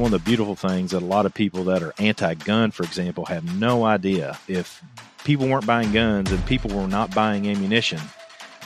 one of the beautiful things that a lot of people that are anti gun, for example, have no idea. If people weren't buying guns and people were not buying ammunition,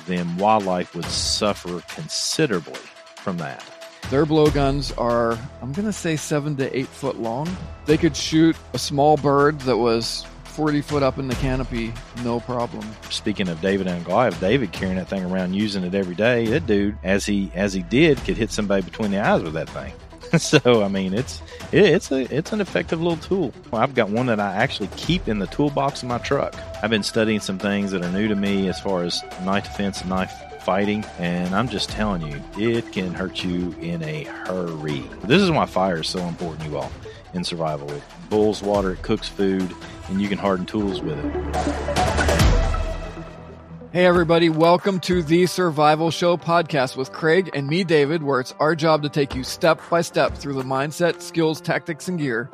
then wildlife would suffer considerably from that. Their blowguns are, I'm going to say, seven to eight foot long. They could shoot a small bird that was 40 foot up in the canopy, no problem. Speaking of David and Goliath, David carrying that thing around using it every day, that dude, as he as he did, could hit somebody between the eyes with that thing. so I mean, it's it, it's a it's an effective little tool. I've got one that I actually keep in the toolbox of my truck. I've been studying some things that are new to me as far as knife defense and knife fighting, and I'm just telling you, it can hurt you in a hurry. This is why fire is so important, you all, in survival. It boils water, it cooks food, and you can harden tools with it. Hey, everybody, welcome to the Survival Show podcast with Craig and me, David, where it's our job to take you step by step through the mindset, skills, tactics, and gear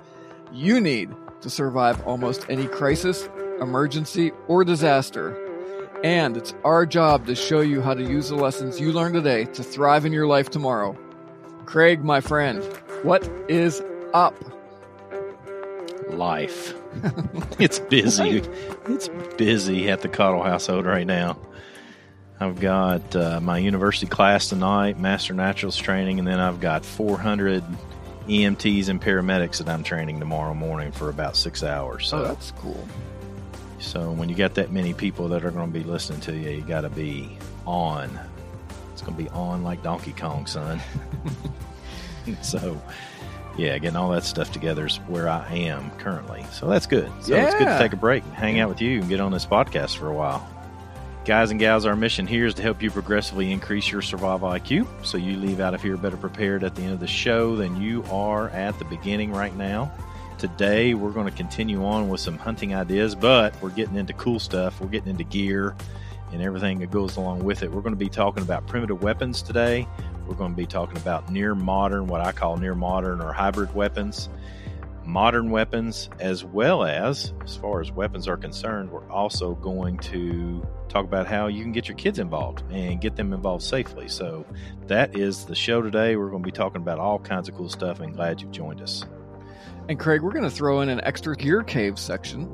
you need to survive almost any crisis, emergency, or disaster. And it's our job to show you how to use the lessons you learned today to thrive in your life tomorrow. Craig, my friend, what is up? life. it's busy. It's busy at the Caudill household right now. I've got uh, my university class tonight, Master Naturalist training, and then I've got 400 EMTs and paramedics that I'm training tomorrow morning for about six hours. So oh, that's cool. So when you got that many people that are going to be listening to you, you got to be on. It's going to be on like Donkey Kong, son. so yeah, getting all that stuff together is where I am currently. So that's good. So yeah. it's good to take a break and hang out with you and get on this podcast for a while. Guys and gals, our mission here is to help you progressively increase your survival IQ so you leave out of here better prepared at the end of the show than you are at the beginning right now. Today, we're going to continue on with some hunting ideas, but we're getting into cool stuff. We're getting into gear and everything that goes along with it. We're going to be talking about primitive weapons today. We're going to be talking about near modern, what I call near modern or hybrid weapons, modern weapons, as well as, as far as weapons are concerned, we're also going to talk about how you can get your kids involved and get them involved safely. So that is the show today. We're going to be talking about all kinds of cool stuff and glad you've joined us. And Craig, we're going to throw in an extra gear cave section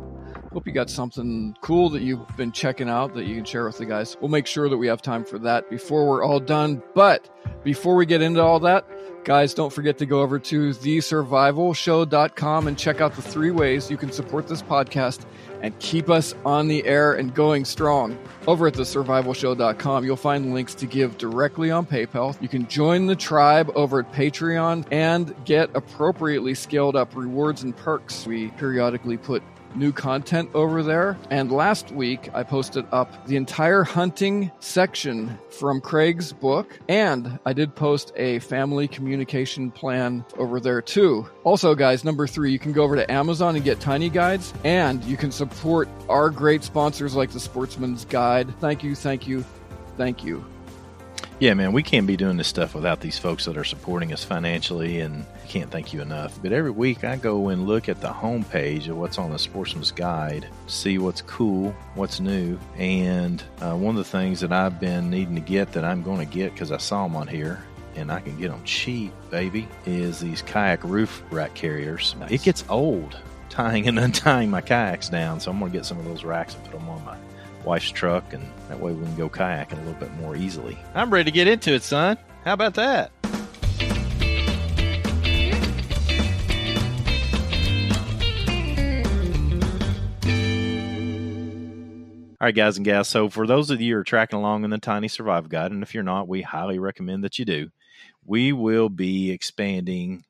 Hope you got something cool that you've been checking out that you can share with the guys. We'll make sure that we have time for that before we're all done. But before we get into all that, guys, don't forget to go over to thesurvivalshow.com and check out the three ways you can support this podcast and keep us on the air and going strong. Over at thesurvivalshow.com, you'll find links to give directly on PayPal. You can join the tribe over at Patreon and get appropriately scaled up rewards and perks. We periodically put new content over there. And last week, I posted up the entire hunting section from Craig's book, and I did post a family communication plan over there too. Also, guys, number three, you can go over to Amazon and get tiny guides, and you can support our great sponsors like the Sportsman's Guide. Thank you, thank you, thank you. Yeah, man, we can't be doing this stuff without these folks that are supporting us financially, and I can't thank you enough. But every week I go and look at the homepage of what's on the Sportsman's Guide, see what's cool, what's new, and uh, one of the things that I've been needing to get that I'm going to get because I saw them on here and I can get them cheap, baby, is these kayak roof rack carriers. Nice. It gets old tying and untying my kayaks down, so I'm going to get some of those racks and put them on my wife's truck, and that way we can go kayaking a little bit more easily. I'm ready to get into it, son. How about that? All right, guys and gals. So, for those of you who are tracking along in the Tiny Survival Guide, and if you're not, we highly recommend that you do, we will be expanding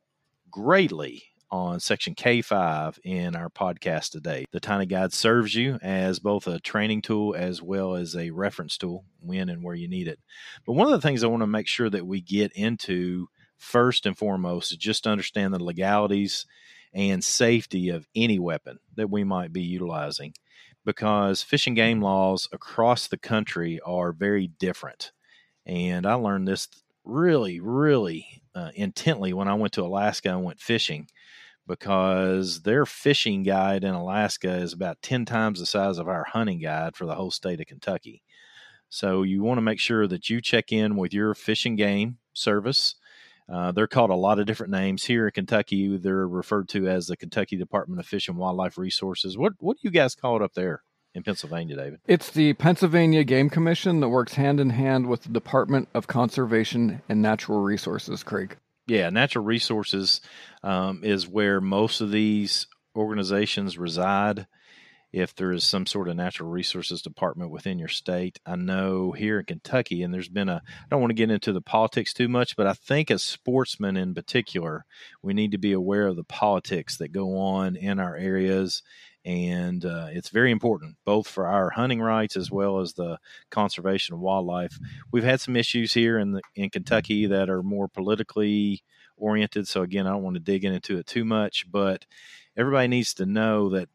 greatly on section K5 in our podcast today. The Tiny Guide serves you as both a training tool as well as a reference tool when and where you need it. But one of the things I want to make sure that we get into first and foremost is just to understand the legalities and safety of any weapon that we might be utilizing because fish and game laws across the country are very different. And I learned this really, really uh, intently when I went to Alaska and went fishing because their fishing guide in Alaska is about 10 times the size of our hunting guide for the whole state of Kentucky. So you want to make sure that you check in with your fishing game service Uh, they're called a lot of different names here in Kentucky. They're referred to as the Kentucky Department of Fish and Wildlife Resources. What what do you guys call it up there in Pennsylvania, David? It's the Pennsylvania Game Commission that works hand in hand with the Department of Conservation and Natural Resources. Craig. Yeah, natural resources um, is where most of these organizations reside if there is some sort of natural resources department within your state. I know here in Kentucky, and there's been a, I don't want to get into the politics too much, but I think as sportsmen in particular, we need to be aware of the politics that go on in our areas. And uh, it's very important, both for our hunting rights as well as the conservation of wildlife. We've had some issues here in the, in Kentucky that are more politically oriented. So again, I don't want to dig into it too much, but everybody needs to know that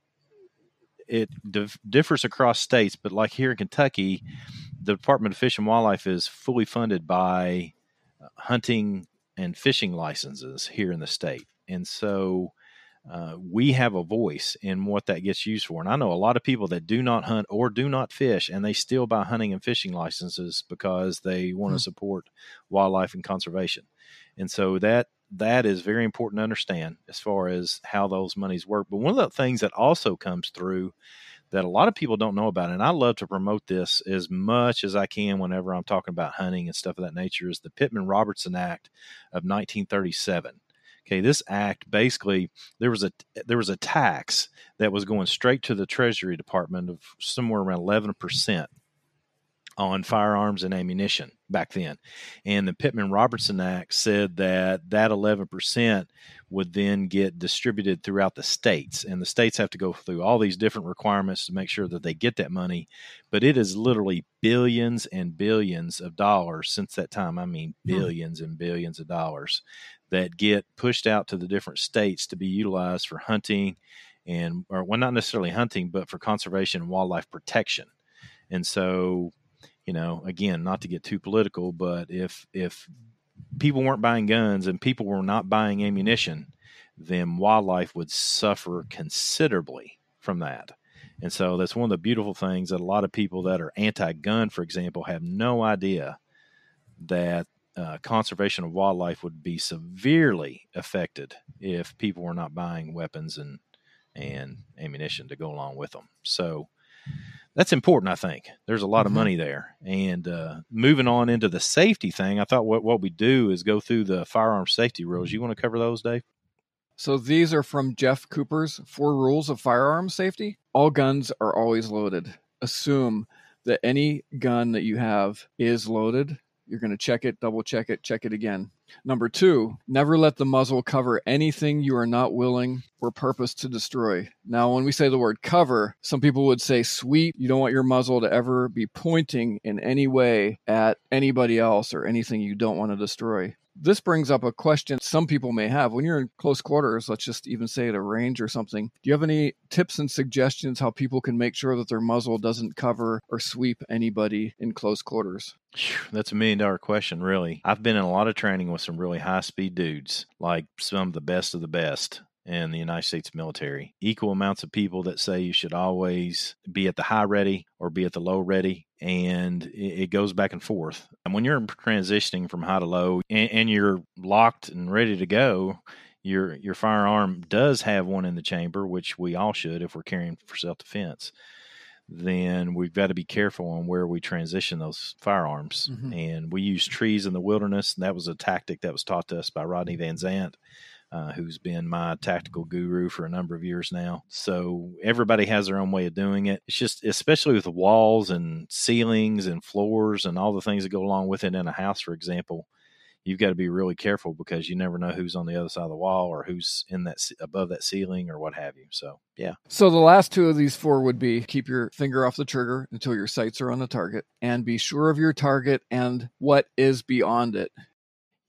it dif- differs across states, but like here in Kentucky, the Department of Fish and Wildlife is fully funded by uh, hunting and fishing licenses here in the state, and so uh, we have a voice in what that gets used for. And I know a lot of people that do not hunt or do not fish, and they still buy hunting and fishing licenses because they want to hmm. support wildlife and conservation. And so that that is very important to understand as far as how those monies work. But one of the things that also comes through that a lot of people don't know about, and I love to promote this as much as I can whenever I'm talking about hunting and stuff of that nature, is the Pittman Robertson Act of 1937. Okay, this act basically there was a there was a tax that was going straight to the Treasury Department of somewhere around 11 percent on firearms and ammunition back then. And the Pittman Robertson Act said that that 11% would then get distributed throughout the states. And the states have to go through all these different requirements to make sure that they get that money. But it is literally billions and billions of dollars since that time. I mean, hmm. billions and billions of dollars that get pushed out to the different states to be utilized for hunting and, or well, not necessarily hunting, but for conservation and wildlife protection. And so you know, again, not to get too political, but if if people weren't buying guns and people were not buying ammunition, then wildlife would suffer considerably from that. And so that's one of the beautiful things that a lot of people that are anti-gun, for example, have no idea that uh, conservation of wildlife would be severely affected if people were not buying weapons and and ammunition to go along with them. So that's important. I think there's a lot mm-hmm. of money there. And uh, moving on into the safety thing, I thought what what we do is go through the firearm safety rules. You want to cover those, Dave? So these are from Jeff Cooper's Four Rules of Firearm Safety. All guns are always loaded. Assume that any gun that you have is loaded you're going to check it, double check it, check it again. Number two, never let the muzzle cover anything you are not willing or purpose to destroy. Now, when we say the word cover, some people would say sweep. You don't want your muzzle to ever be pointing in any way at anybody else or anything you don't want to destroy this brings up a question some people may have. When you're in close quarters, let's just even say at a range or something, do you have any tips and suggestions how people can make sure that their muzzle doesn't cover or sweep anybody in close quarters? That's a million dollar question, really. I've been in a lot of training with some really high speed dudes, like some of the best of the best in the United States military. Equal amounts of people that say you should always be at the high ready or be at the low ready. And it, goes back and forth. And when you're transitioning from high to low and, and you're locked and ready to go, your your firearm does have one in the chamber, which we all should if we're carrying for self defense. Then we've got to be careful on where we transition those firearms. Mm-hmm. And we use trees in the wilderness, and that was a tactic that was taught to us by Rodney Van Zant uh, who's been my tactical guru for a number of years now. So everybody has their own way of doing it. It's just, especially with walls and ceilings and floors and all the things that go along with it in a house, for example, you've got to be really careful because you never know who's on the other side of the wall or who's in that above that ceiling or what have you. So, yeah. So the last two of these four would be keep your finger off the trigger until your sights are on the target and be sure of your target and what is beyond it.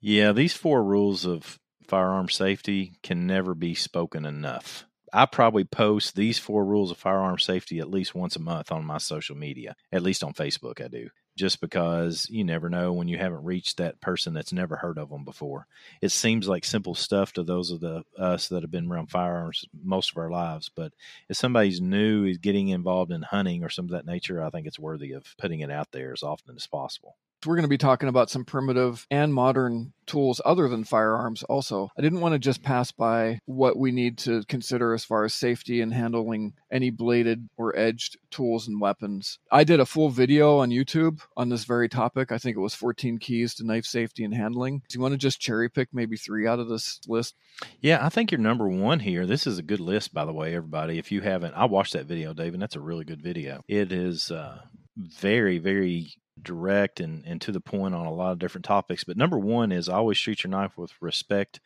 Yeah, these four rules of firearm safety can never be spoken enough. I probably post these four rules of firearm safety at least once a month on my social media, at least on Facebook, I do, just because you never know when you haven't reached that person that's never heard of them before. It seems like simple stuff to those of the us that have been around firearms most of our lives, but if somebody's new is getting involved in hunting or some of that nature, I think it's worthy of putting it out there as often as possible. We're going to be talking about some primitive and modern tools other than firearms also. I didn't want to just pass by what we need to consider as far as safety and handling any bladed or edged tools and weapons. I did a full video on YouTube on this very topic. I think it was 14 keys to knife safety and handling. Do you want to just cherry pick maybe three out of this list? Yeah, I think you're number one here. This is a good list, by the way, everybody. If you haven't, I watched that video, David. that's a really good video. It is uh, very, very direct and, and to the point on a lot of different topics. But number one is always treat your knife with respect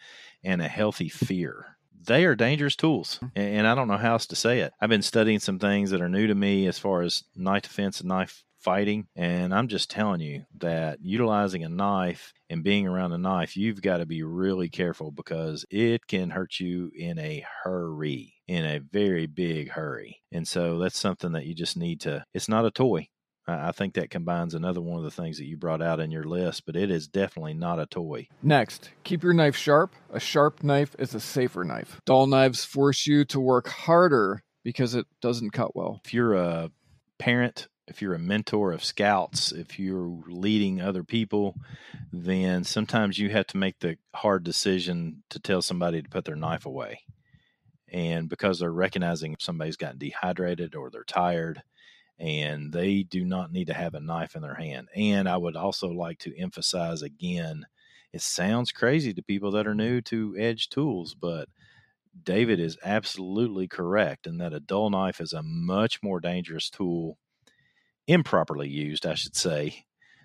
and a healthy fear. They are dangerous tools, mm. and I don't know how else to say it. I've been studying some things that are new to me as far as knife defense and knife fighting. And I'm just telling you that utilizing a knife and being around a knife, you've got to be really careful because it can hurt you in a hurry, in a very big hurry. And so that's something that you just need to, it's not a toy. I think that combines another one of the things that you brought out in your list, but it is definitely not a toy. Next, keep your knife sharp. A sharp knife is a safer knife. Dull knives force you to work harder because it doesn't cut well. If you're a parent, if you're a mentor of scouts, if you're leading other people, then sometimes you have to make the hard decision to tell somebody to put their knife away. And because they're recognizing somebody's gotten dehydrated or they're tired, and they do not need to have a knife in their hand. And I would also like to emphasize again it sounds crazy to people that are new to edge tools, but David is absolutely correct in that a dull knife is a much more dangerous tool, improperly used, I should say,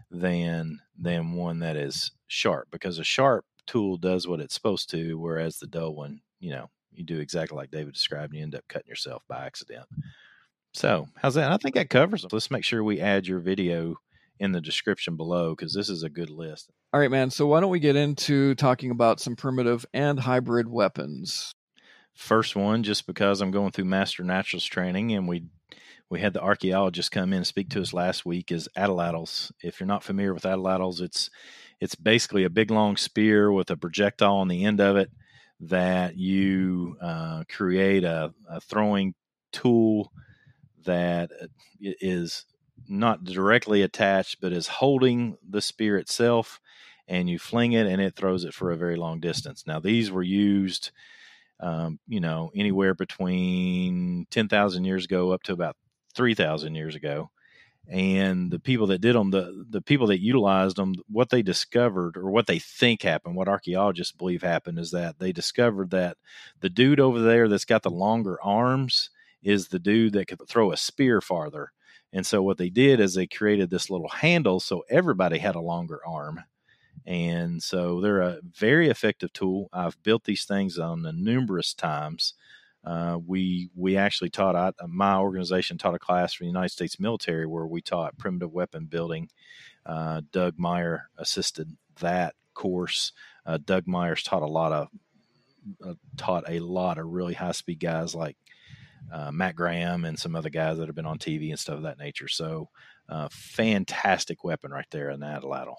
than than one that is sharp because a sharp tool does what it's supposed to, whereas the dull one, you know, you do exactly like David described, and you end up cutting yourself by accident. So, how's that? I think that covers them. Let's make sure we add your video in the description below because this is a good list. All right, man. So, why don't we get into talking about some primitive and hybrid weapons? First one, just because I'm going through Master naturalist training and we we had the archaeologist come in and speak to us last week is atlatls. If you're not familiar with atlatls, it's it's basically a big long spear with a projectile on the end of it that you uh, create a, a throwing tool that uh, not directly attached, but is holding the spear itself, and you fling it and it throws it for a very long distance. Now, these were used, um, you know, anywhere between 10,000 years ago up to about 3,000 years ago. And the people that did them, the, the people that utilized them, what they discovered or what they think happened, what archaeologists believe happened is that they discovered that the dude over there that's got the longer arms is the dude that could throw a spear farther. And so what they did is they created this little handle so everybody had a longer arm. And so they're a very effective tool. I've built these things on the numerous times. Uh, we we actually taught I, my organization taught a class for the United States military where we taught primitive weapon building. Uh, Doug Meyer assisted that course. Uh, Doug Myers taught a lot of uh, taught a lot of really high speed guys like uh, Matt Graham and some other guys that have been on TV and stuff of that nature. So, uh, fantastic weapon right there in that atlatl.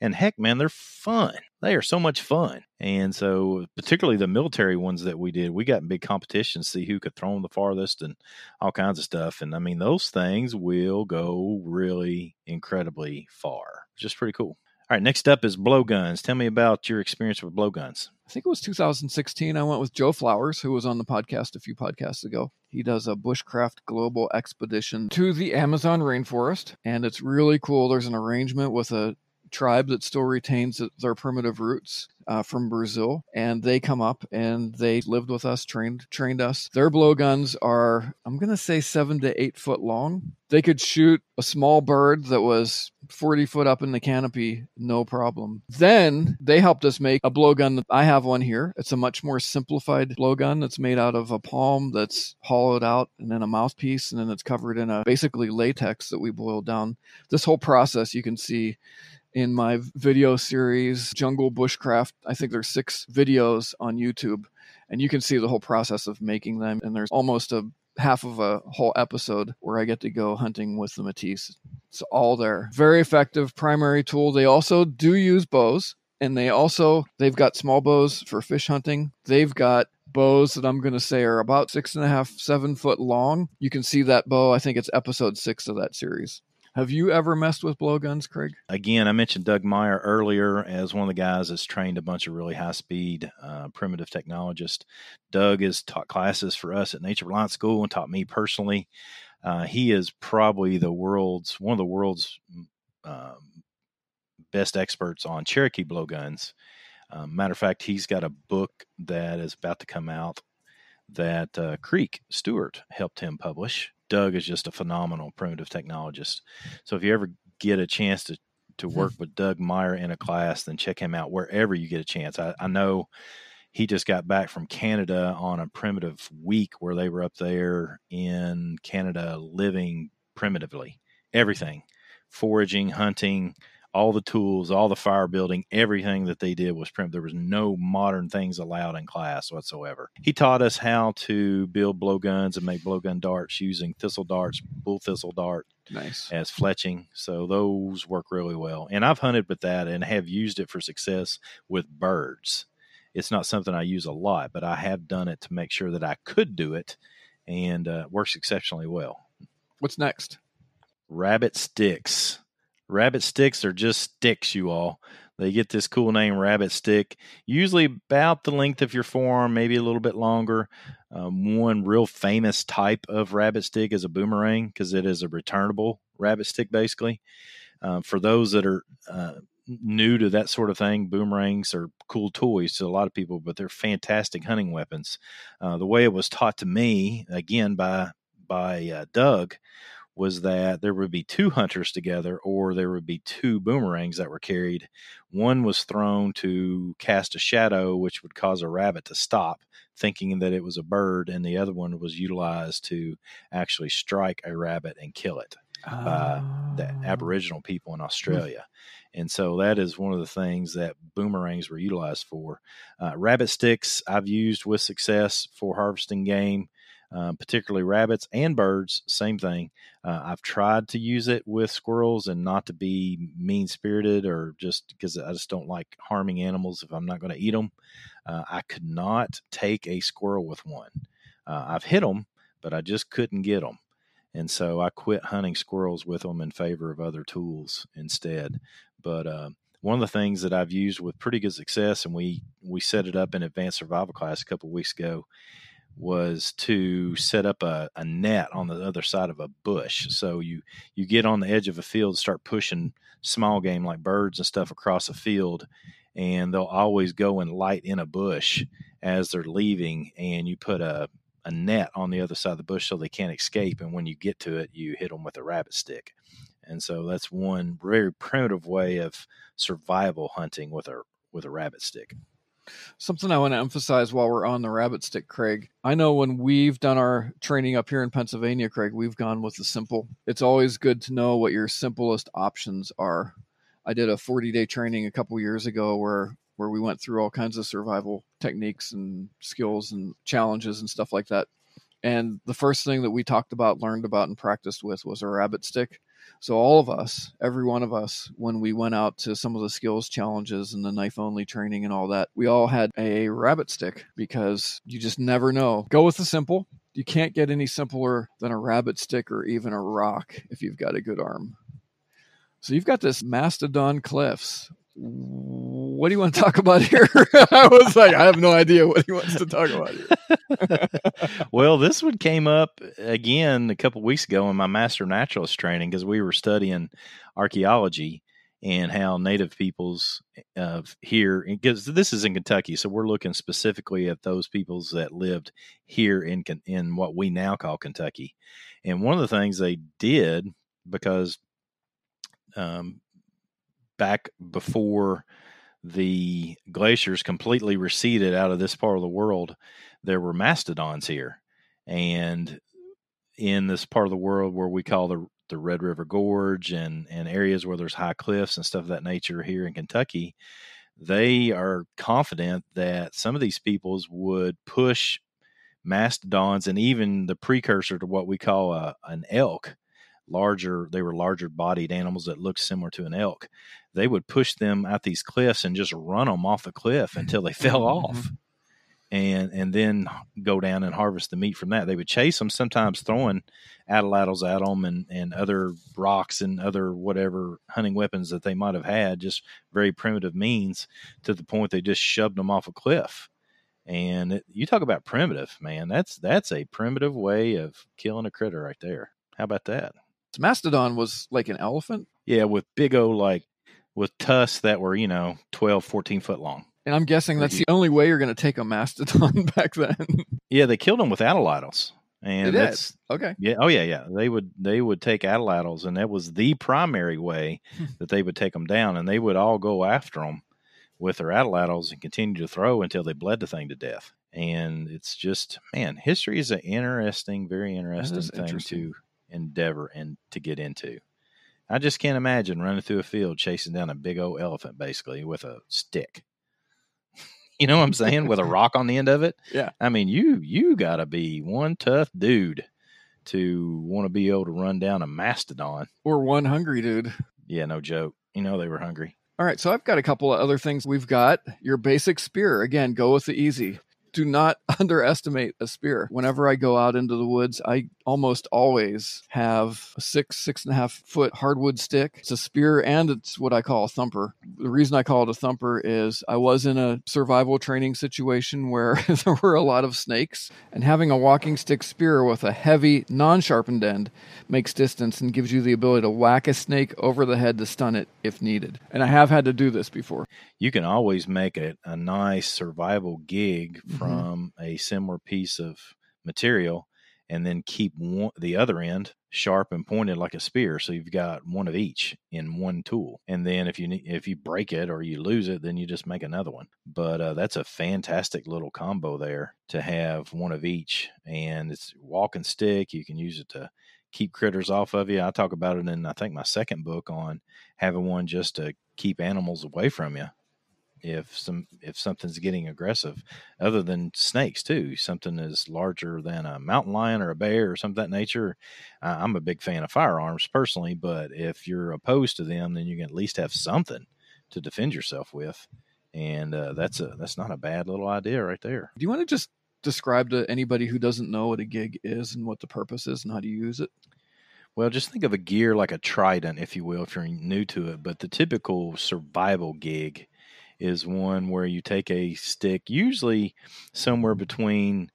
And heck, man, they're fun. They are so much fun. And so, particularly the military ones that we did, we got in big competitions, see who could throw them the farthest and all kinds of stuff. And I mean, those things will go really incredibly far. Just pretty cool. All right, next up is blowguns. Tell me about your experience with blowguns. I think it was 2016. I went with Joe Flowers, who was on the podcast a few podcasts ago. He does a bushcraft global expedition to the Amazon rainforest, and it's really cool. There's an arrangement with a tribe that still retains their primitive roots uh, from Brazil, and they come up and they lived with us, trained trained us. Their blowguns are, I'm gonna say, seven to eight foot long. They could shoot a small bird that was 40 foot up in the canopy, no problem. Then they helped us make a blowgun. I have one here. It's a much more simplified blowgun that's made out of a palm that's hollowed out and then a mouthpiece, and then it's covered in a basically latex that we boiled down. This whole process you can see in my video series, Jungle Bushcraft. I think there's six videos on YouTube, and you can see the whole process of making them. And there's almost a half of a whole episode where I get to go hunting with the Matis. It's all there. Very effective primary tool. They also do use bows, and they also they've got small bows for fish hunting. They've got bows that I'm going to say are about six and a half, seven foot long. You can see that bow. I think it's episode six of that series. Have you ever messed with blowguns, Craig? Again, I mentioned Doug Meyer earlier as one of the guys that's trained a bunch of really high speed uh, primitive technologists. Doug has taught classes for us at Nature Reliance School and taught me personally. Uh, he is probably the world's one of the world's um, best experts on Cherokee blowguns. Um, matter of fact, he's got a book that is about to come out that uh, Creek Stewart helped him publish. Doug is just a phenomenal primitive technologist. So if you ever get a chance to to hmm. work with Doug Meyer in a class, then check him out wherever you get a chance. I, I know he just got back from Canada on a primitive week where they were up there in Canada living primitively, everything, foraging, hunting, all the tools, all the fire building, everything that they did was primitive. There was no modern things allowed in class whatsoever. He taught us how to build blowguns and make blowgun darts using thistle darts, bull thistle dart, nice as fletching. So those work really well. And I've hunted with that and have used it for success with birds. It's not something I use a lot, but I have done it to make sure that I could do it, and uh, works exceptionally well. What's next? Rabbit sticks. Rabbit sticks are just sticks, you all. They get this cool name, rabbit stick, usually about the length of your forearm, maybe a little bit longer. Um, one real famous type of rabbit stick is a boomerang because it is a returnable rabbit stick, basically. Uh, for those that are uh, new to that sort of thing, boomerangs are cool toys to a lot of people, but they're fantastic hunting weapons. Uh, the way it was taught to me, again by by uh, Doug, was that there would be two hunters together or there would be two boomerangs that were carried. One was thrown to cast a shadow, which would cause a rabbit to stop, thinking that it was a bird, and the other one was utilized to actually strike a rabbit and kill it oh. by the oh. Aboriginal people in hmm. Australia. And so that is one of the things that boomerangs were utilized for. Uh, rabbit sticks I've used with success for harvesting game um, particularly rabbits and birds. Same thing. Uh, I've tried to use it with squirrels and not to be mean spirited or just because I just don't like harming animals if I'm not going to eat them. Uh, I could not take a squirrel with one. Uh, I've hit them, but I just couldn't get them. And so I quit hunting squirrels with them in favor of other tools instead. But uh, one of the things that I've used with pretty good success, and we we set it up in advanced survival class a couple weeks ago, was to set up a, a net on the other side of a bush. So you you get on the edge of a field, start pushing small game like birds and stuff across a field, and they'll always go and light in a bush as they're leaving, and you put a a net on the other side of the bush so they can't escape. And when you get to it, you hit them with a rabbit stick. And so that's one very primitive way of survival hunting with a with a rabbit stick. Something I want to emphasize while we're on the rabbit stick, Craig. I know when we've done our training up here in Pennsylvania, Craig, we've gone with the simple. It's always good to know what your simplest options are. I did a 40 day training a couple years ago where where we went through all kinds of survival techniques and skills and challenges and stuff like that. And the first thing that we talked about, learned about, and practiced with was a rabbit stick. So all of us, every one of us, when we went out to some of the skills challenges and the knife only training and all that, we all had a rabbit stick because you just never know. Go with the simple. You can't get any simpler than a rabbit stick or even a rock if you've got a good arm. So you've got this Mastodon Cliffs what do you want to talk about here? I was like, I have no idea what he wants to talk about here. well, this one came up again a couple weeks ago in my master naturalist training because we were studying archaeology and how native peoples of here because this is in Kentucky, so we're looking specifically at those peoples that lived here in in what we now call Kentucky. And one of the things they did because um, back before the glaciers completely receded out of this part of the world, there were mastodons here. And in this part of the world where we call the the Red River Gorge and and areas where there's high cliffs and stuff of that nature here in Kentucky, they are confident that some of these peoples would push mastodons and even the precursor to what we call a, an elk larger they were larger bodied animals that looked similar to an elk they would push them out these cliffs and just run them off the cliff until they fell mm-hmm. off and and then go down and harvest the meat from that. They would chase them, sometimes throwing atlatls at them and and other rocks and other whatever hunting weapons that they might have had, just very primitive means, to the point they just shoved them off a cliff. And it, you talk about primitive, man. That's that's a primitive way of killing a critter right there. How about that? Mastodon was like an elephant. Yeah, with big old like with tusks that were you know 12, 14 foot long. And I'm guessing that's the only way you're going to take a mastodon back then. Yeah, they killed them with atlatls. And that's okay. yeah, oh yeah, yeah. They would they would take atlatls, and that was the primary way that they would take them down, and they would all go after them with their atlatls and continue to throw until they bled the thing to death. And it's just man, history is an interesting, very interesting thing interesting. to endeavor and to get into. I just can't imagine running through a field chasing down a big old elephant, basically with a stick. you know what I'm saying? with a rock on the end of it. Yeah. I mean, you you got to be one tough dude to want to be able to run down a mastodon. Or one hungry dude. Yeah, no joke. You know they were hungry. All right, so I've got a couple of other things. We've got your basic spear. Again, go with the easy. Do not underestimate a spear. Whenever I go out into the woods, I almost always have a six, six and a half foot hardwood stick. It's a spear and it's what I call a thumper. The reason I call it a thumper is I was in a survival training situation where there were a lot of snakes, and having a walking stick spear with a heavy, non sharpened end makes distance and gives you the ability to whack a snake over the head to stun it if needed. And I have had to do this before. You can always make it a nice survival gig Mhm. from a similar piece of material and then keep one, the other end sharp and pointed like a spear so you've got one of each in one tool. And then if you if you break it or you lose it then you just make another one. But uh, that's a fantastic little combo there to have one of each and it's walking stick you can use it to keep critters off of you. I talk about it in i think my second book on having one just to keep animals away from you if some if something's getting aggressive other than snakes too something is larger than a mountain lion or a bear or something of that nature i'm a big fan of firearms personally but if you're opposed to them then you can at least have something to defend yourself with and uh, that's a that's not a bad little idea right there Do you want to just describe to anybody who doesn't know what a gig is and what the purpose is and how to use it? Well, just think of a gear like a trident, if you will, if you're new to it. But the typical survival gig is one where you take a stick, usually somewhere between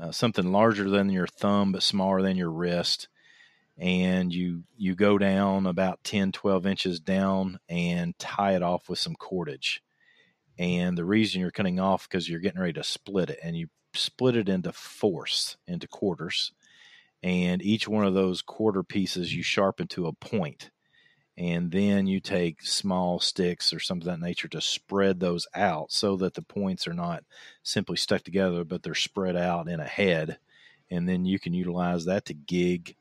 uh, something larger than your thumb but smaller than your wrist, and you you go down about 10, 12 inches down and tie it off with some cordage. And the reason you're cutting off because you're getting ready to split it, and you split it into fourths, into quarters and each one of those quarter pieces you sharpen to a point and then you take small sticks or something of that nature to spread those out so that the points are not simply stuck together but they're spread out in a head. And then you can utilize that to gig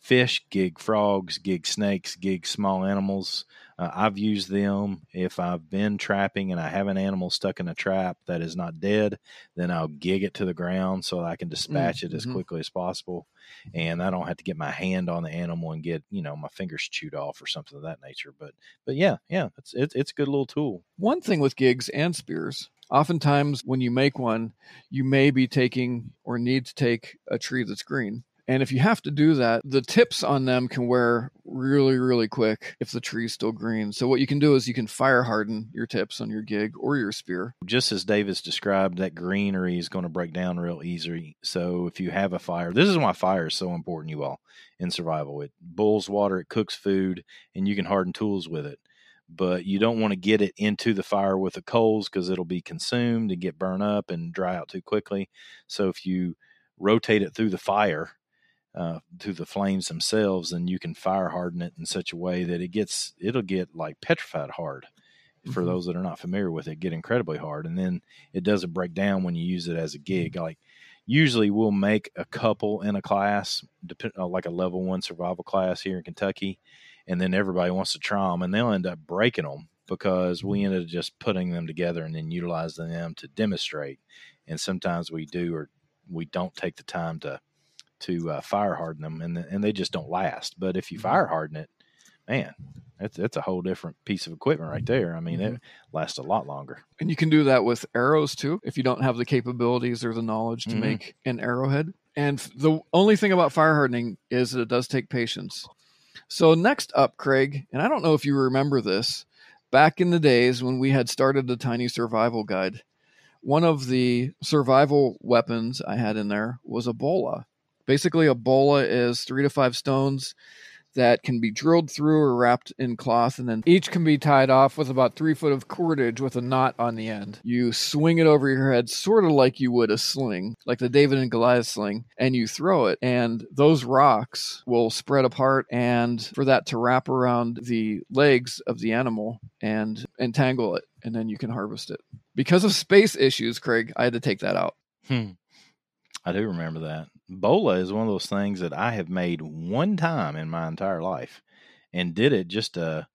fish gig frogs gig snakes gig small animals uh, i've used them if i've been trapping and i have an animal stuck in a trap that is not dead then i'll gig it to the ground so i can dispatch it as mhm. quickly as possible and I don't have to get my hand on the animal and get you know my fingers chewed off or something of that nature. But but yeah, yeah, it's it's it's a good little tool. One thing with gigs and spears, oftentimes when you make one, you may be taking or need to take a tree that's green. And if you have to do that, the tips on them can wear really, really quick if the tree's still green. So what you can do is you can fire harden your tips on your gig or your spear. Just as Davis described, that greenery is going to break down real easy. So if you have a fire, this is why fire is so important, you all, in survival. It boils water, it cooks food, and you can harden tools with it. But you don't want to get it into the fire with the coals because it'll be consumed and get burned up and dry out too quickly. So if you rotate it through the fire, uh, through the flames themselves, then you can fire harden it in such a way that it gets it'll get like petrified hard. For Mhm. those that are not familiar with it, get incredibly hard, and then it doesn't break down when you use it as a gig. Like usually, we'll make a couple in a class, depend, uh, like a level one survival class here in Kentucky, and then everybody wants to try them, and they'll end up breaking them because we ended up just putting them together and then utilizing them to demonstrate. And sometimes we do or we don't take the time to to uh, fire harden them, and and they just don't last. But if you Mhm. fire harden it, man, that's it's a whole different piece of equipment right there. I mean, Mhm. it lasts a lot longer. And you can do that with arrows too, if you don't have the capabilities or the knowledge to Mhm. make an arrowhead. And the only thing about fire hardening is that it does take patience. So, next up, Craig, and I don't know if you remember this, back in the days when we had started the Tiny Survival Guide, one of the survival weapons I had in there was a bola. Basically, a bola is three to five stones that can be drilled through or wrapped in cloth, and then each can be tied off with about three foot of cordage with a knot on the end. You swing it over your head, sort of like you would a sling, like the David and Goliath sling, and you throw it, and those rocks will spread apart, and for that to wrap around the legs of the animal and entangle it, and then you can harvest it. Because of space issues, Craig, I had to take that out. Hmm. I do remember that. Bola is one of those things that I have made one time in my entire life and did it just to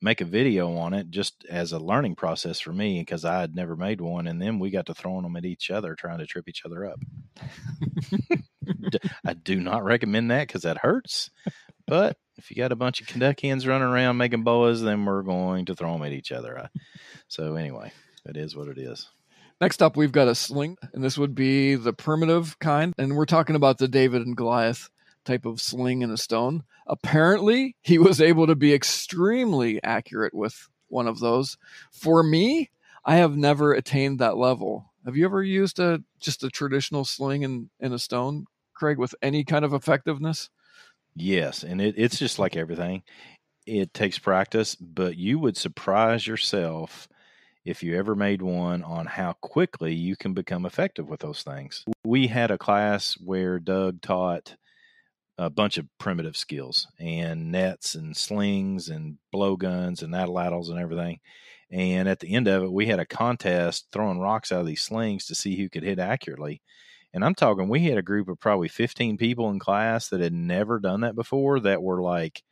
make a video on it just as a learning process for me because I had never made one and then we got to throwing them at each other trying to trip each other up. I do not recommend that because that hurts. But if you got a bunch of Kentuckians running around making bolas, then we're going to throw them at each other. So anyway, it is what it is. Next up, we've got a sling, and this would be the primitive kind. And we're talking about the David and Goliath type of sling in a stone. Apparently, he was able to be extremely accurate with one of those. For me, I have never attained that level. Have you ever used a just a traditional sling in, in a stone, Craig, with any kind of effectiveness? Yes, and it, it's just like everything. It takes practice, but you would surprise yourself if you ever made one on how quickly you can become effective with those things. We had a class where Doug taught a bunch of primitive skills and nets and slings and blowguns and atlatls and everything. And at the end of it, we had a contest throwing rocks out of these slings to see who could hit accurately. And I'm talking, we had a group of probably 15 people in class that had never done that before that were like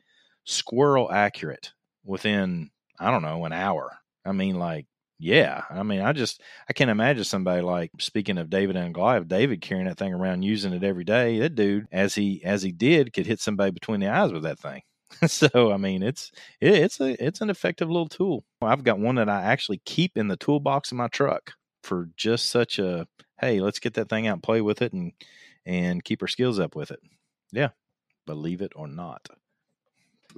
squirrel accurate within, I don't know, an hour. I mean, like, yeah. I mean, I just, I can't imagine somebody like, speaking of David and Goliath, David carrying that thing around using it every day. That dude, as he, as he did, could hit somebody between the eyes with that thing. so I mean, it's it, it's a it's an effective little tool. I've got one that I actually keep in the toolbox of my truck for just such a hey, let's get that thing out and play with it and and keep our skills up with it. Yeah, believe it or not.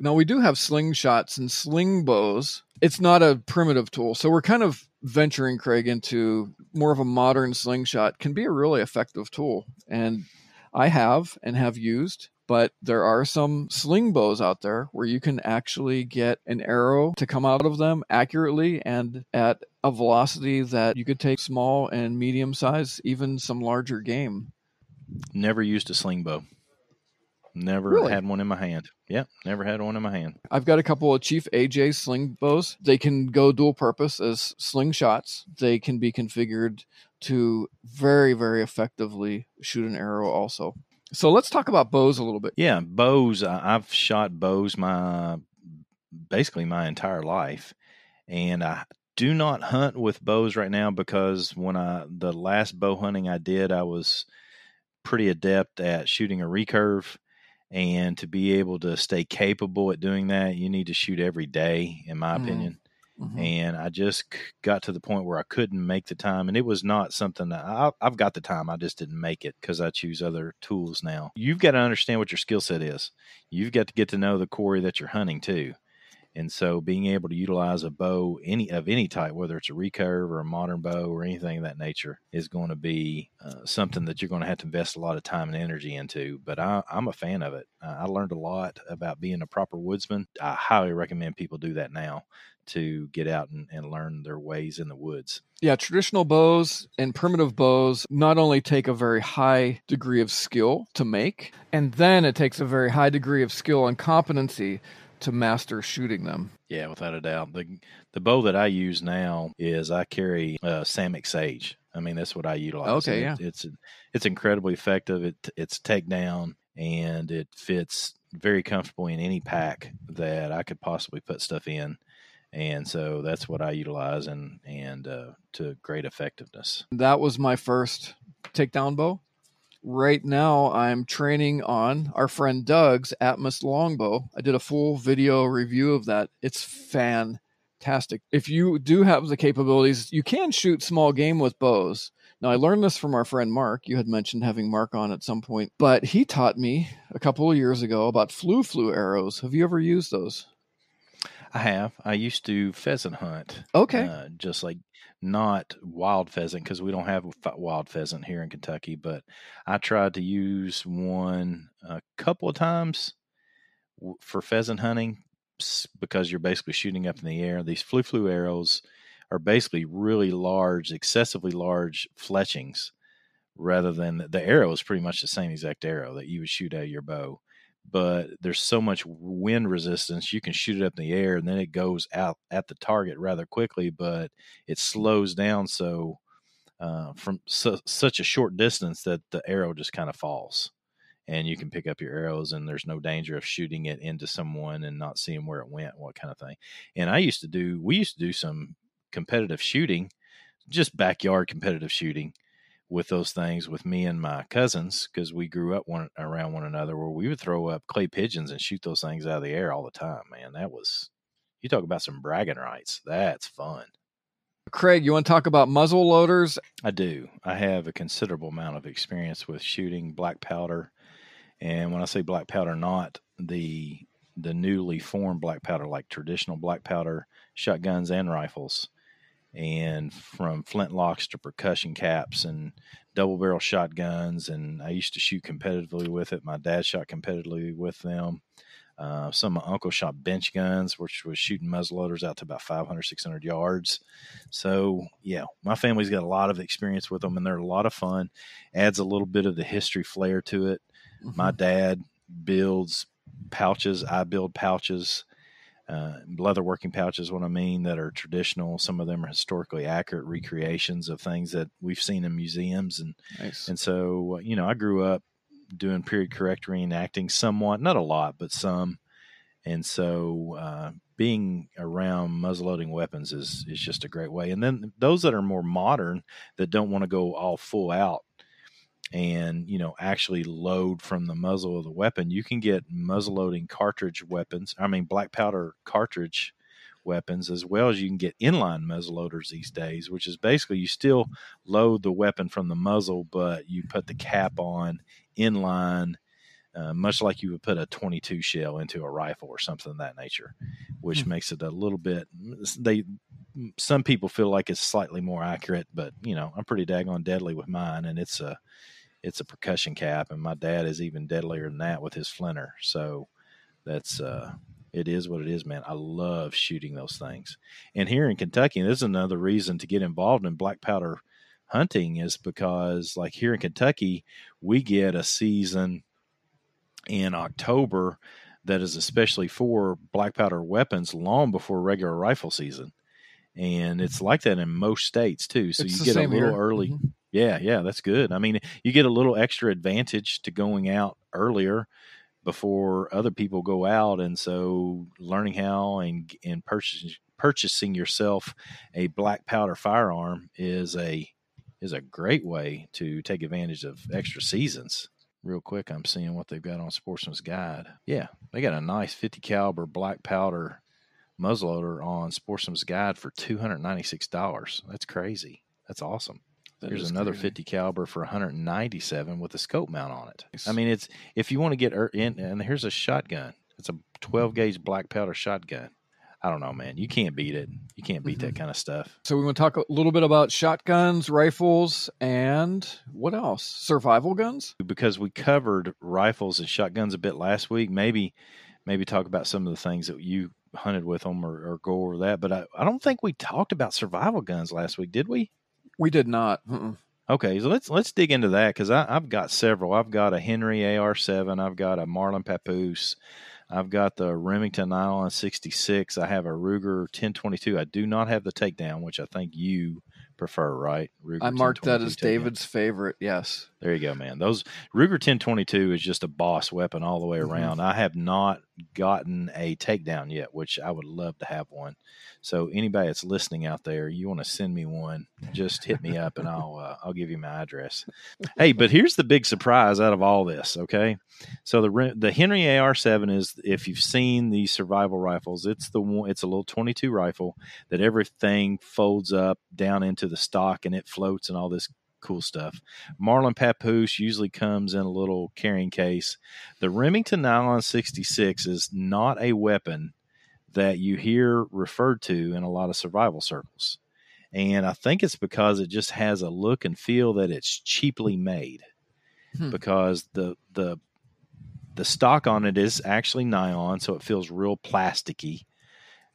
Now we do have slingshots and sling bows. It's not a primitive tool, so we're kind of venturing Craig into more of a modern slingshot. Can be a really effective tool, and I have and have used. But there are some sling bows out there where you can actually get an arrow to come out of them accurately and at a velocity that you could take small and medium size, even some larger game. Never used a sling bow. Never Really? had one in my hand. Yep, never had one in my hand. I've got a couple of Chief AJ sling bows. They can go dual purpose as slingshots. They can be configured to very, very effectively shoot an arrow also. So let's talk about bows a little bit. Yeah, bows. I've shot bows my basically my entire life, and I do not hunt with bows right now because when I the last bow hunting I did, I was pretty adept at shooting a recurve, and to be able to stay capable at doing that, you need to shoot every day, in my Mhm. opinion Mhm. and I just got to the point where I couldn't make the time, and it was not something that I, I've got the time. I just didn't make it because I choose other tools now. You've got to understand what your skill set is. You've got to get to know the quarry that you're hunting too, and so being able to utilize a bow any of any type, whether it's a recurve or a modern bow or anything of that nature, is going to be uh, something that you're going to have to invest a lot of time and energy into. But I, I'm a fan of it. Uh, I learned a lot about being a proper woodsman. I highly recommend people do that now to get out and, and learn their ways in the woods. Yeah, traditional bows and primitive bows not only take a very high degree of skill to make, and then it takes a very high degree of skill and competency to master shooting them. Yeah, without a doubt. The the bow that I use now is I carry uh, Samick Sage. I mean, that's what I utilize. Okay, And it- it's it's incredibly effective. It it's takedown and it fits very comfortable in any pack that I could possibly put stuff in. And so that's what I utilize and and uh, to great effectiveness. That was my first takedown bow right now I'm training on our friend Doug's Atmos longbow. I did a full video review of that. It's fantastic. If you do have the capabilities, you can shoot small game with bows. Now, I learned this from our friend Mark. You had mentioned having Mark on at some point, but he taught me a couple of years ago about flu flu arrows. Have you ever used those? I have. I used to pheasant hunt. Okay. Uh, just like not wild pheasant because we don't have wild pheasant here in Kentucky, but I tried to use one a couple of times for pheasant hunting because you're basically shooting up in the air. These flu flu arrows are basically really large, excessively large fletchings rather than the arrow is pretty much the same exact arrow that you would shoot out of your bow but there's so much wind resistance you can shoot it up in the air and then it goes out at the target rather quickly but it slows down so uh, from su- such a short distance that the arrow just kind of falls. And you can pick up your arrows and there's no danger of shooting it into someone and not seeing where it went what kind of thing. And i used to do we used to do some competitive shooting just backyard competitive shooting with those things with me and my cousins because we grew up one around one another where we would throw up clay pigeons and shoot those things out of the air all the time man. That was you talk about some bragging rights. That's fun. Craig you want to talk about muzzle loaders? I do. I have a considerable amount of experience with shooting black powder and when i say black powder not the the newly formed black powder like traditional black powder shotguns and rifles and from flintlocks to percussion caps and double barrel shotguns. And I used to shoot competitively with it. My dad shot competitively with them. Uh, some of my uncle shot bench guns, which was shooting muzzleloaders out to about 500, 600 yards. So, yeah, my family's got a lot of experience with them, and they're a lot of fun. Adds a little bit of the history flair to it. Mm-hmm. My dad builds pouches. I build pouches uh, leather working pouches, what I mean, that are traditional. Some of them are historically accurate recreations of things that we've seen in museums, and nice. and so uh, you know, I grew up doing period correct reenacting somewhat, not a lot, but some, and so uh, being around muzzleloading weapons is is just a great way. And then those that are more modern that don't want to go all full out and you know actually load from the muzzle of the weapon you can get muzzle loading cartridge weapons i mean black powder cartridge weapons as well as you can get inline muzzle loaders these days which is basically you still load the weapon from the muzzle but you put the cap on inline uh, much like you would put a 22 shell into a rifle or something of that nature which hmm. makes it a little bit they some people feel like it's slightly more accurate but you know i'm pretty daggone deadly with mine and it's a it's a percussion cap, and my dad is even deadlier than that with his flinter. So that's uh, it is what it is, man. I love shooting those things. And here in Kentucky, this is another reason to get involved in black powder hunting is because, like here in Kentucky, we get a season in October that is especially for black powder weapons long before regular rifle season. And it's like that in most states too. So it's you get a little here. early. Mm-hmm. Yeah, yeah, that's good. I mean, you get a little extra advantage to going out earlier before other people go out, and so learning how and and purchasing purchasing yourself a black powder firearm is a is a great way to take advantage of extra seasons. Real quick, I'm seeing what they've got on Sportsman's Guide. Yeah, they got a nice 50 caliber black powder muzzleloader on Sportsman's Guide for $296. That's crazy. That's awesome. That Here's another crazy. 50 caliber for 197 with a scope mount on it. Nice. I mean, it's if you want to get er, in, and here's a shotgun. It's a 12 gauge black powder shotgun. I don't know, man. You can't beat it. You can't beat mm-hmm. that kind of stuff. So we want to talk a little bit about shotguns, rifles, and what else? Survival guns? Because we covered rifles and shotguns a bit last week. Maybe, maybe talk about some of the things that you hunted with them or, or go over that. But I, I don't think we talked about survival guns last week, did we? We did not. Mm-mm. Okay, so let's let's dig into that because I've got several. I've got a Henry AR7. I've got a Marlin Papoose. I've got the Remington Nylon 66. I have a Ruger 1022. I do not have the takedown, which I think you prefer, right? Ruger I marked that as David's favorite. Yes. There you go, man. Those Ruger 1022 is just a boss weapon all the way Mhm. around. I have not gotten a takedown yet, which I would love to have one. So anybody that's listening out there, you want to send me one, just hit me up and I'll uh, I'll give you my address. Hey, but here's the big surprise out of all this, okay? So the the Henry AR7 is if you've seen the survival rifles, it's the one it's a little 22 rifle that everything folds up down into the stock and it floats and all this cool stuff. Marlin Papoose usually comes in a little carrying case. The Remington Nylon 66 is not a weapon that you hear referred to in a lot of survival circles. And I think it's because it just has a look and feel that it's cheaply made. Hmm. Because the the the stock on it is actually nylon, so it feels real plasticky.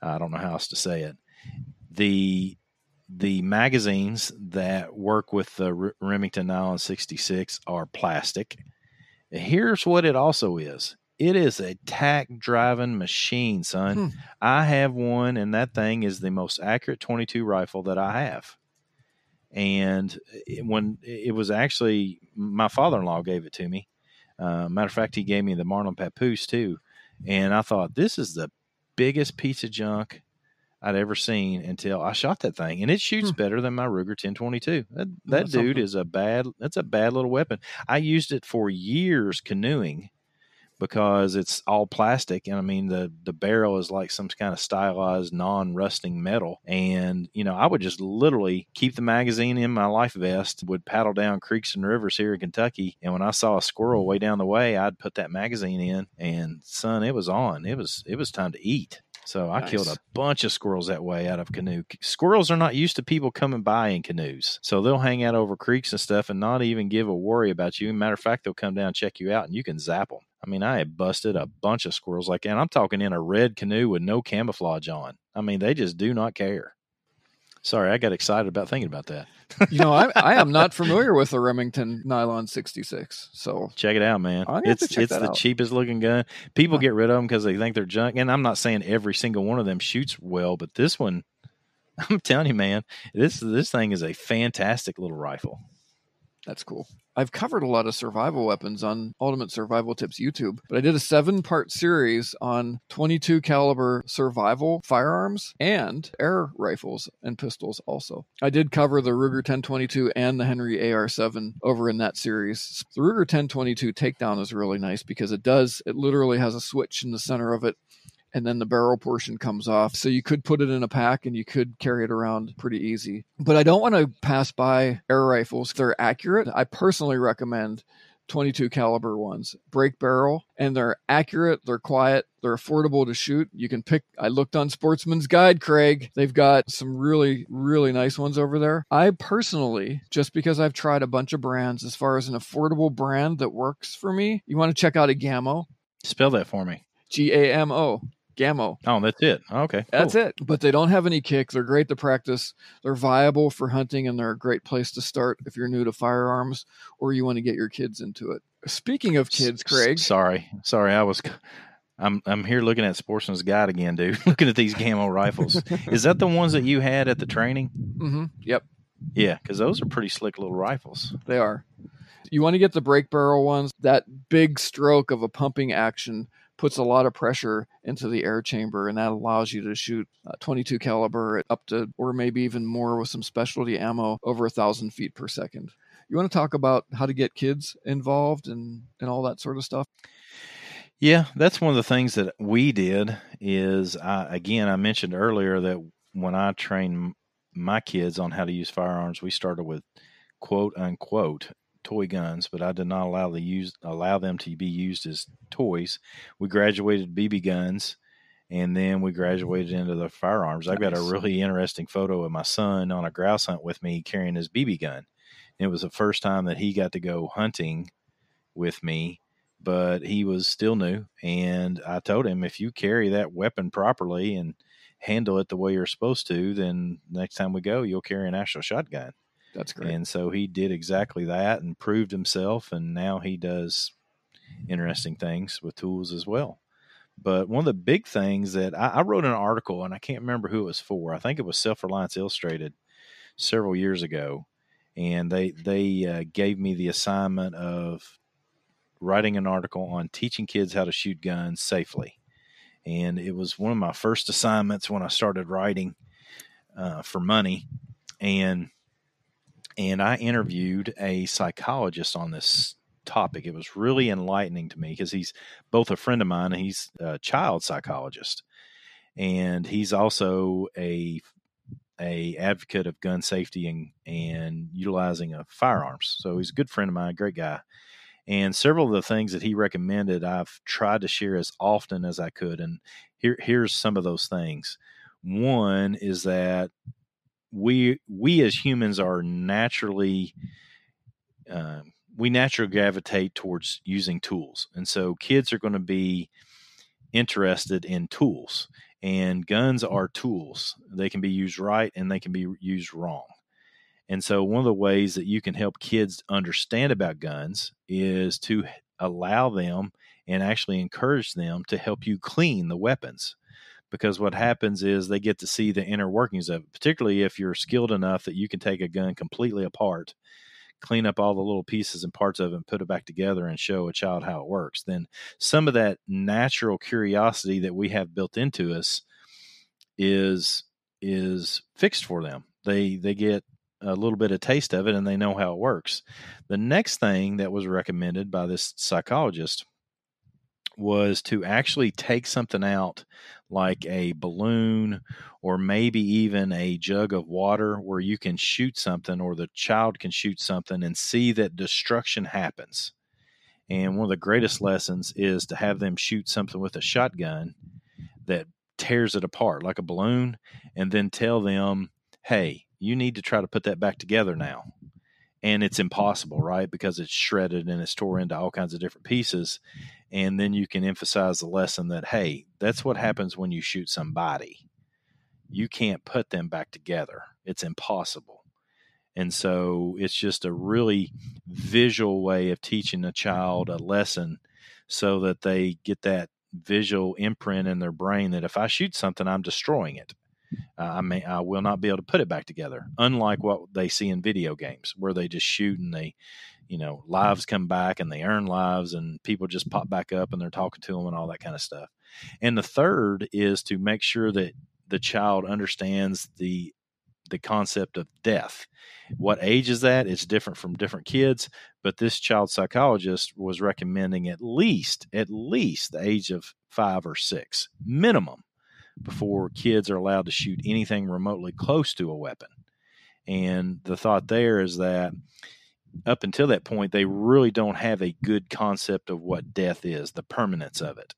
I don't know how else to say it. The the magazines that work with the R- Remington Nylon 66 are plastic. Here's what it also is. It is a tack driving machine, son. Hmm. I have one, and that thing is the most accurate 22 rifle that I have. And it, when it was actually my father in law gave it to me. Uh, matter of fact, he gave me the Marlin Papoose too. And I thought, this is the biggest piece of junk I'd ever seen until I shot that thing, and it shoots Hmm. better than my Ruger 1022. That, that dude something. is a bad. That's a bad little weapon. I used it for years canoeing because it's all plastic, and I mean the the barrel is like some kind of stylized non-rusting metal. And you know, I would just literally keep the magazine in my life vest, would paddle down creeks and rivers here in Kentucky, and when I saw a squirrel way down the way, I'd put that magazine in, and son, it was on. It was it was time to eat. So I killed a bunch of squirrels that way out of canoe. Squirrels are not used to people coming by in canoes. So they'll hang out over creeks and stuff and not even give a worry about you. Matter of fact, they'll come down, check you out, and you can zap them. I mean, I had busted a bunch of squirrels like that. And I'm talking in a red canoe with no camouflage on. I mean, they just do not care. Sorry, I got excited about thinking about that. You know, I, I am not familiar with the Remington Nylon 66. So Check it out, man. I'm gonna have It's it's the out. cheapest looking gun. People Huh. get rid of them because they think they're junk. And I'm not saying every single one of them shoots well, but this one, I'm telling you, man, this this thing is a fantastic little rifle. That's cool. I've covered a lot of survival weapons on Ultimate Survival Tips YouTube, but I did a seven-part series on 22 caliber survival firearms and air rifles and pistols also. I did cover the Ruger 1022 and the Henry AR7 over in that series. The Ruger 1022 takedown is really nice because it does it literally has a switch in the center of it and then the barrel portion comes off. So you could put it in a pack and you could carry it around pretty easy. But I don't want to pass by air rifles. They're accurate. I personally recommend 22 caliber ones. Break barrel and they're accurate, they're quiet, they're affordable to shoot. You can pick I looked on Sportsman's Guide, Craig. They've got some really really nice ones over there. I personally, just because I've tried a bunch of brands as far as an affordable brand that works for me, you want to check out a Gamo, Spell that for me. G A M O. Gamo. Oh, that's it. Okay, That's it. But they don't have any kick. They're great to practice. They're viable for hunting, and they're a great place to start if you're new to firearms or you want to get your kids into it. Speaking of kids, Craig, Sorry, sorry. I was. I'm I'm here looking at Sportsman's Guide again, dude. looking at these Gamo rifles. Is that the ones that you had at the training? Mm-hmm. yep, Yeah, because those are pretty slick little rifles. they are. You want to get the break barrel ones. That big stroke of a pumping action puts a lot of pressure into the air chamber, and that allows you to shoot uh, 22 caliber up to, or maybe even more with some specialty ammo, over a thousand feet per second. You want to talk about how to get kids involved and and all that sort of stuff? Yeah, that's one of the things that we did. Is I, again, I mentioned earlier that when I trained my kids on how to use firearms, we started with quote unquote toy guns, but I did not allow the use allow them to be used as toys. We graduated BB guns, and then we graduated mm. into the firearms. I've got a really interesting photo of my son on a grouse hunt with me carrying his BB gun. It was the first time that he got to go hunting with me, but he was still new. And I told him, if you carry that weapon properly and handle it the way you're supposed to, then next time we go, you'll carry an actual shotgun. That's great. And so he did exactly that and proved himself. And now he does interesting things with tools as well. But one of the big things that I, I wrote an article, and I can't remember who it was for. I think it was Self Reliance Illustrated several years ago. and they they uh, gave me the assignment of writing an article on teaching kids how to shoot guns safely. And it was one of my first assignments when I started writing uh, for money, and and I interviewed a psychologist on this topic. It was really enlightening to me because he's both a friend of mine and he's a child psychologist, and he's also a a advocate of gun safety and and utilizing of firearms. So he's a good friend of mine, great guy. And several of the things that he recommended, I've tried to share as often as I could. And here, here's some of those things. One is that we we as humans are naturally uh, we naturally gravitate towards using tools, and so kids are going to be interested in tools. And guns are tools. They can be used right and they can be used wrong. And so, one of the ways that you can help kids understand about guns is to allow them and actually encourage them to help you clean the weapons. Because what happens is they get to see the inner workings of it, particularly if you're skilled enough that you can take a gun completely apart, clean up all the little pieces and parts of it, and put it back together and show a child how it works. Then some of that natural curiosity that we have built into us is is fixed for them. They they get a little bit of taste of it and they know how it works. The next thing that was recommended by this psychologist was to actually take something out like a balloon or maybe even a jug of water where you can shoot something or the child can shoot something and see that destruction happens. And one of the greatest mm-hmm. lessons is to have them shoot something with a shotgun that tears it apart like a balloon and then tell them, hey, you need to try to put that back together now. And it's impossible, right? Because it's shredded and it's tore into all kinds of different pieces. And then you can emphasize the lesson that, hey, that's what happens when you shoot somebody. You can't put them back together, it's impossible. And so it's just a really visual way of teaching a child a lesson so that they get that visual imprint in their brain that if I shoot something, I'm destroying it uh, I may I will not be able to put it back together. Unlike what they see in video games, where they just shoot and they, you know, lives come back and they earn lives and people just pop back up and they're talking to them and all that kind of stuff. And the third is to make sure that the child understands the the concept of death. What age is that? It's different from different kids, but this child psychologist was recommending at least at least the age of 5 or 6 minimum before kids are allowed to shoot anything remotely close to a weapon. And the thought there is that up until that point, they really don't have a good concept of what death is, the permanence of it.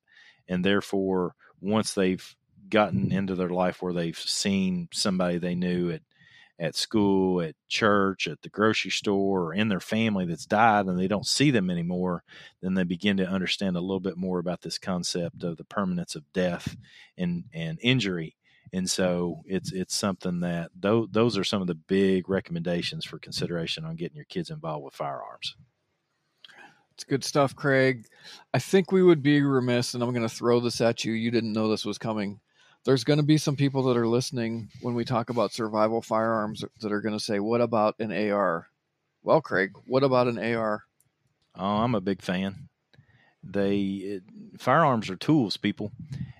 And therefore, once they've gotten into their life where they've seen somebody they knew at at school, at church, at the grocery store, or in their family that's died and they don't see them anymore, then they begin to understand a little bit more about this concept of the permanence of death and, and injury. And so it's it's something that those those are some of the big recommendations for consideration on getting your kids involved with firearms. It's good stuff, Craig. I think we would be remiss, and I'm going to throw this at you. You didn't know this was coming there's going to be some people that are listening when we talk about survival firearms that are going to say, "What about an AR?" Well, Craig, what about an AR? Oh, I'm a big fan. They it, firearms are tools, people,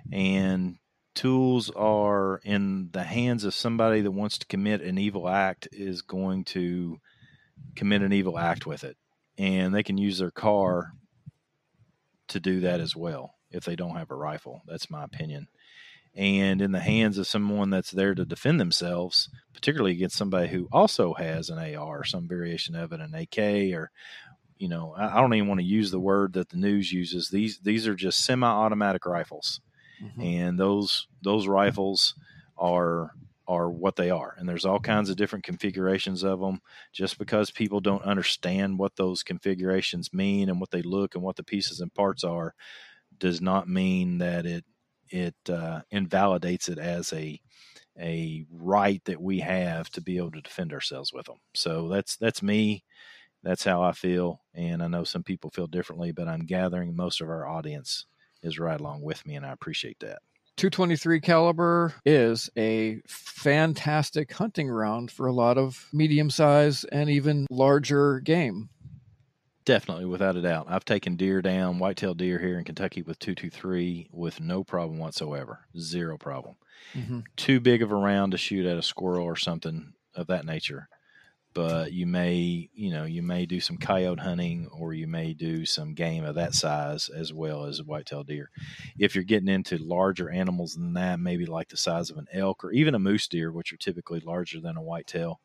and tools are in the hands of somebody that wants to commit an evil act is going to commit an evil act with it, and they can use their car to do that as well if they don't have a rifle. That's my opinion and in the hands of someone that's there to defend themselves, particularly against somebody who also has an AR, some variation of it, an AK, or you know, I don't even want to use the word that the news uses. These these are just semi-automatic rifles, mm-hmm. and those those rifles are are what they are, and there's all kinds of different configurations of them. Just because people don't understand what those configurations mean and what they look and what the pieces and parts are, does not mean that it it uh, invalidates it as a a right that we have to be able to defend ourselves with them. So that's that's me. That's how I feel, and I know some people feel differently, but I'm gathering most of our audience is right along with me, and I appreciate that. 223 caliber is a fantastic hunting round for a lot of medium size and even larger game. Definitely, without a doubt. I've taken deer down, whitetail deer here in Kentucky with 223 with no problem whatsoever. Zero problem. Mm-hmm. Too big of a round to shoot at a squirrel or something of that nature. But you may, you know, you may do some coyote hunting or you may do some game of that size as well as a whitetail deer. If you're getting into larger animals than that, maybe like the size of an elk or even a moose deer, which are typically larger than a whitetail,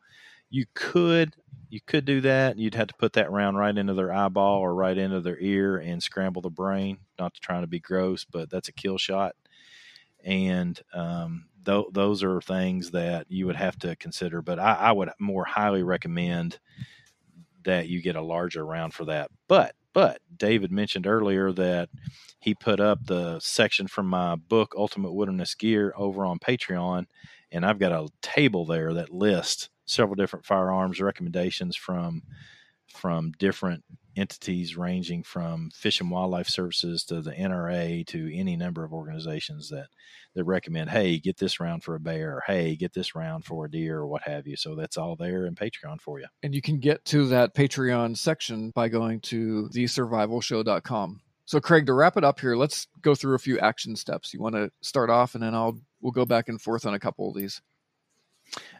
you could you could do that. You'd have to put that round right into their eyeball or right into their ear and scramble the brain. Not trying to be gross, but that's a kill shot. And um, th- those are things that you would have to consider. But I, I would more highly recommend that you get a larger round for that. But but David mentioned earlier that he put up the section from my book Ultimate Wilderness Gear over on Patreon, and I've got a table there that lists several different firearms recommendations from from different entities ranging from Fish and Wildlife Services to the NRA to any number of organizations that that recommend, hey, get this round for a bear, or hey, get this round for a deer, or what have you. So that's all there in Patreon for you. And you can get to that Patreon section by going to thesurvivalshow.com. So Craig, to wrap it up here, let's go through a few action steps. You want to start off, and then I'll we'll go back and forth on a couple of these.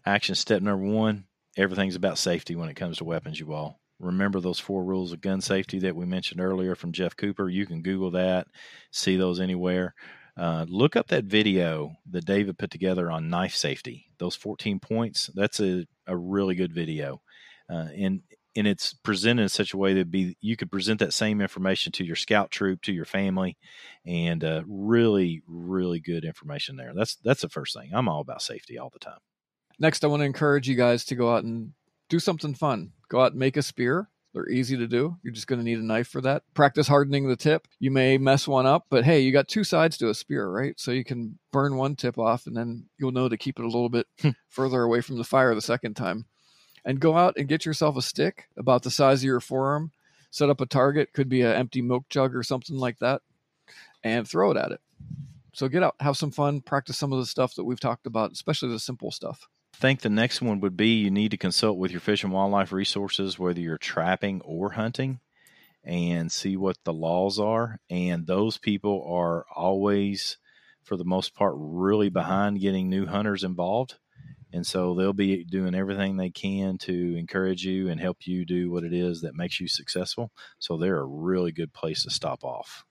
Action step number one everything's about safety when it comes to weapons, you all. Remember those four rules of gun safety that we mentioned earlier from Jeff Cooper. You can Google that, see those anywhere. Uh, look up that video that David put together on knife safety. Those 14 points, that's a, a really good video. Uh, and and it's presented in such a way that be you could present that same information to your scout troop, to your family, and uh, really, really good information there. That's that's the first thing. I'm all about safety all the time. Next, I want to encourage you guys to go out and do something fun. Go out and make a spear. They're easy to do. You're just going to need a knife for that. Practice hardening the tip. You may mess one up, but hey, you got two sides to a spear, right? So you can burn one tip off and then you'll know to keep it a little bit hmm. further away from the fire the second time. And go out and get yourself a stick about the size of your forearm. Set up a target, could be an empty milk jug or something like that, and throw it at it. So get out, have some fun, practice some of the stuff that we've talked about, especially the simple stuff think the next one would be you need to consult with your fish and wildlife resources, whether you're trapping or hunting, and see what the laws are. And those people are always, for the most part, really behind getting new hunters involved. And so they'll be doing everything they can to encourage you and help you do what it is that makes you successful. So they're a really good place to stop off.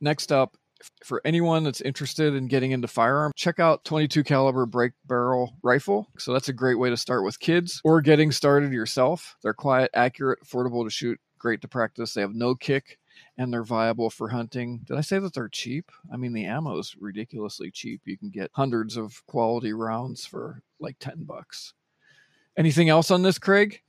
Next up for anyone that's interested in getting into firearm, check out 22 caliber break barrel rifle. So that's a great way to start with kids or getting started yourself. They're quiet, accurate, affordable to shoot, great to practice. They have no kick and they're viable for hunting. Did I say that they're cheap? I mean, the ammo is ridiculously cheap. You can get hundreds of quality rounds for like 10 bucks. Anything else on this, Craig?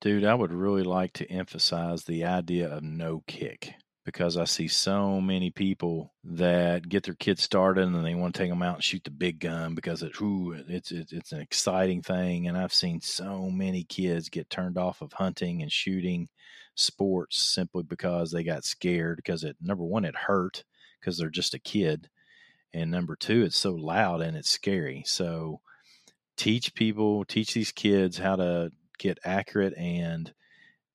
Dude, I would really like to emphasize the idea of no kick because I see so many people that get their kids started and they want to take them out and shoot the big gun because it's ooh, it's, it's an exciting thing. And I've seen so many kids get turned off of hunting and shooting sports simply because they got scared because it number one it hurt because they're just a kid, and number two it's so loud and it's scary. So teach people, teach these kids how to get accurate and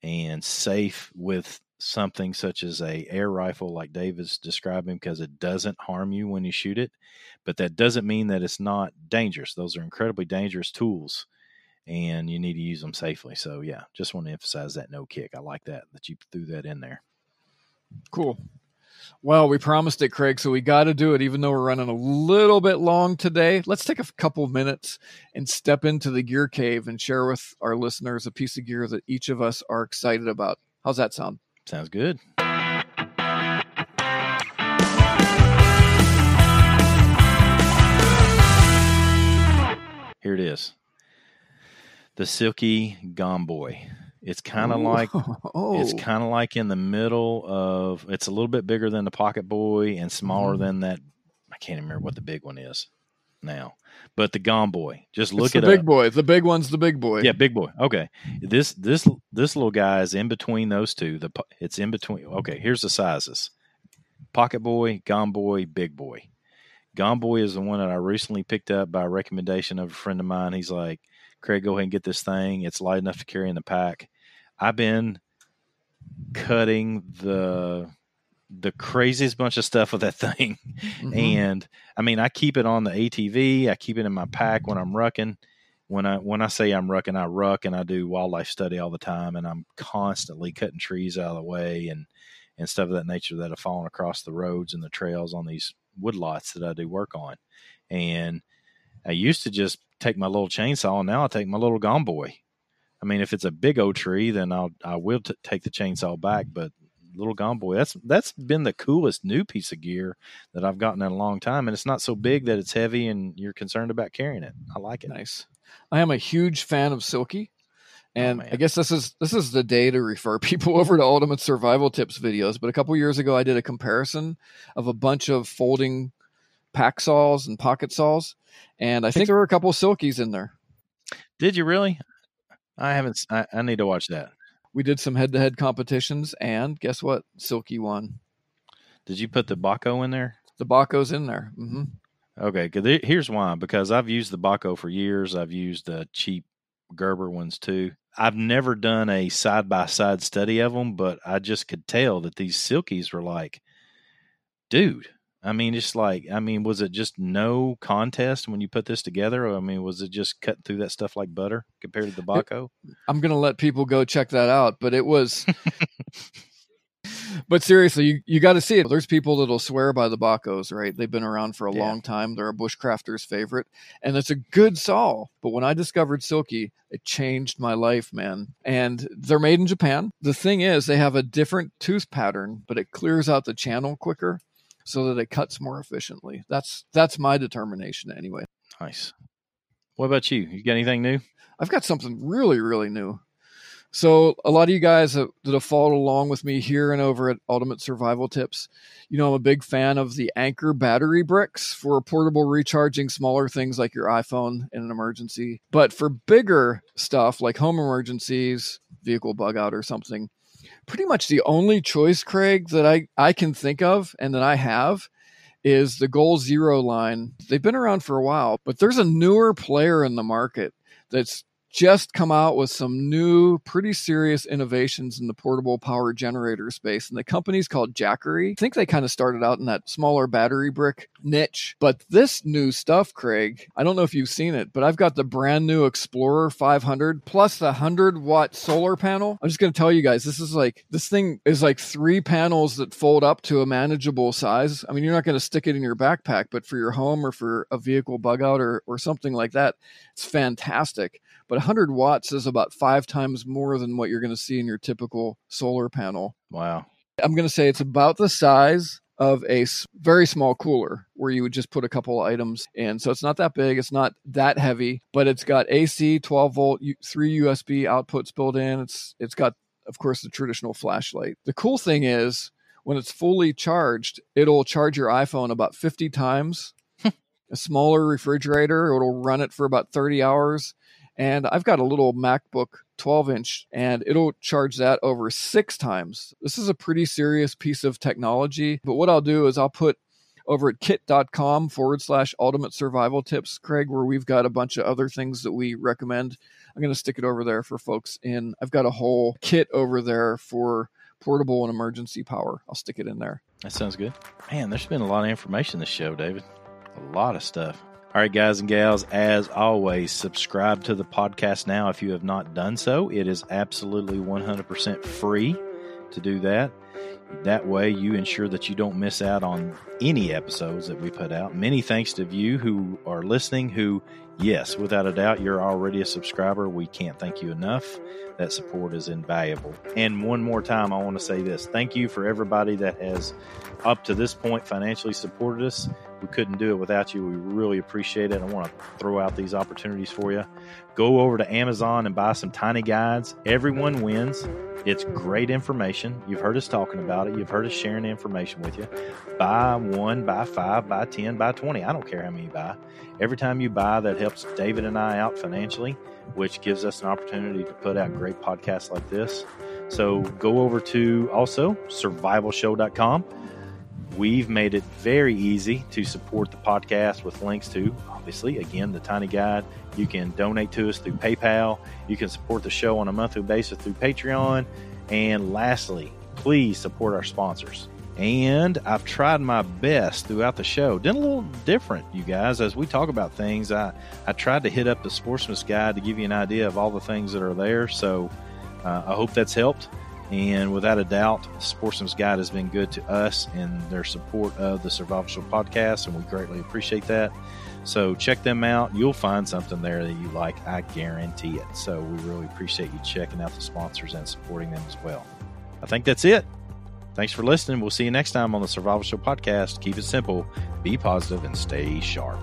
and safe with something such as a air rifle like David's describing because it doesn't harm you when you shoot it, but that doesn't mean that it's not dangerous. Those are incredibly dangerous tools and you need to use them safely. So yeah, just want to emphasize that no kick. I like that that you threw that in there. Cool. Well, we promised it, Craig, so we got to do it, even though we're running a little bit long today. Let's take a couple minutes and step into the gear cave and share with our listeners a piece of gear that each of us are excited about. How's that sound? Sounds good. Here it is. The Silky Gomboy. It's kind of like oh. it's kind of like in the middle of it's a little bit bigger than the Pocket Boy and smaller mm-hmm. than that I can't remember what the big one is now. But the Gomboy, just look it's at the big boy. The big one's the big boy. Yeah, big boy. Okay, this this this little guy is in between those two. The it's in between. Okay, here's the sizes: Pocket Boy, Gomboy, Big Boy. Gomboy is the one that I recently picked up by recommendation of a friend of mine. He's like, Craig, go ahead and get this thing. It's light enough to carry in the pack. I've been cutting the the craziest bunch of stuff with that thing. Mm-hmm. And I mean, I keep it on the ATV. I keep it in my pack when I'm rucking. When I when I say I'm rucking, I ruck and I do wildlife study all the time, and I'm constantly cutting trees out of the way and and stuff of that nature that have fallen across the roads and the trails on these woodlots that I do work on. And I used to just take my little chainsaw, and now I take my little Gomboy. I mean, if it's a big old tree, then I'll I will t- take the chainsaw back. But little Gomboy, that's that's been the coolest new piece of gear that I've gotten in a long time, and it's not so big that it's heavy and you're concerned about carrying it. I like it. Nice. I am a huge fan of Silky. Oh, and oh, I guess this is this is the day to refer people over to Ultimate Survival Tips videos. But a couple years ago, I did a comparison of a bunch of folding pack saws and pocket saws, and I think there were a couple of silkies in there. Did you really? I haven't. I, I need to watch that. We did some head-to-head competitions, and guess what? Silky won. Did you put the Bahco in there? The Bahco's in there. Mm-hmm. Okay, cause here's why. Because I've used the Bahco for years. I've used the cheap Gerber ones too. I've never done a side by side study of them, but I just could tell that these silkies were like, dude, I mean, it's like, I mean, was it just no contest when you put this together? I mean, was it just cutting through that stuff like butter compared to the Bahco? I'm going to let people go check that out, but it was. but seriously, you, you got to see it. There's people that'll swear by the Bahcos, right? They've been around for a yeah. long time. They're a bushcrafter's favorite, and it's a good saw. But when I discovered Silky, it changed my life, man. And they're made in Japan. The thing is, they have a different tooth pattern, but it clears out the channel quicker so that it cuts more efficiently. That's that's my determination anyway. Nice. What about you? You got anything new? I've got something really really new. So a lot of you guys that have followed along with me here and over at Ultimate Survival Tips, you know I'm a big fan of the Anker battery bricks for portable recharging smaller things like your iPhone in an emergency. But for bigger stuff like home emergencies, vehicle bug out or something, pretty much the only choice, Craig, that I, I can think of and that I have is the Goal Zero line. They've been around for a while, but there's a newer player in the market that's just come out with some new, pretty serious innovations in the portable power generator space. And the company's called Jackery. I think they kind of started out in that smaller battery brick niche. But this new stuff, Craig, I don't know if you've seen it, but I've got the brand new Explorer 500 plus the 100 watt solar panel. I'm just going to tell you guys, this is like, this thing is like three panels that fold up to a manageable size. I mean, you're not going to stick it in your backpack, but for your home or for a vehicle bug out or, or something like that, it's fantastic but 100 watts is about five times more than what you're going to see in your typical solar panel. Wow. I'm going to say it's about the size of a very small cooler where you would just put a couple items in. So it's not that big, it's not that heavy, but it's got AC, 12 volt, three USB outputs built in. It's it's got of course the traditional flashlight. The cool thing is when it's fully charged, it'll charge your iPhone about 50 times. a smaller refrigerator, it'll run it for about 30 hours and I've got a little MacBook 12 inch and it'll charge that over six times. This is a pretty serious piece of technology. But what I'll do is I'll put over at kit.com forward slash ultimate survival tips, Craig, where we've got a bunch of other things that we recommend. I'm going to stick it over there for folks And I've got a whole kit over there for portable and emergency power. I'll stick it in there. That sounds good. Man, there's been a lot of information this show, David. A lot of stuff. All right, guys and gals, as always, subscribe to the podcast now if you have not done so. It is absolutely 100% free to do that. That way, you ensure that you don't miss out on any episodes that we put out. Many thanks to you who are listening, who, yes, without a doubt, you're already a subscriber. We can't thank you enough. That support is invaluable. And one more time, I want to say this thank you for everybody that has, up to this point, financially supported us. We couldn't do it without you. We really appreciate it. I want to throw out these opportunities for you. Go over to Amazon and buy some tiny guides. Everyone wins. It's great information. You've heard us talking about it. You've heard us sharing information with you. Buy one, buy five, buy 10, buy 20. I don't care how many you buy. Every time you buy, that helps David and I out financially, which gives us an opportunity to put out great podcasts like this. So go over to also survivalshow.com We've made it very easy to support the podcast with links to, obviously, again, the Tiny Guide. You can donate to us through PayPal. You can support the show on a monthly basis through Patreon. And lastly, please support our sponsors. And I've tried my best throughout the show. Did a little different, you guys, as we talk about things. I, I tried to hit up the Sportsman's Guide to give you an idea of all the things that are there. So uh, I hope that's helped. And without a doubt, Sportsman's Guide has been good to us in their support of the Survival Show podcast, and we greatly appreciate that. So check them out. You'll find something there that you like. I guarantee it. So we really appreciate you checking out the sponsors and supporting them as well. I think that's it. Thanks for listening. We'll see you next time on the Survival Show podcast. Keep it simple, be positive, and stay sharp.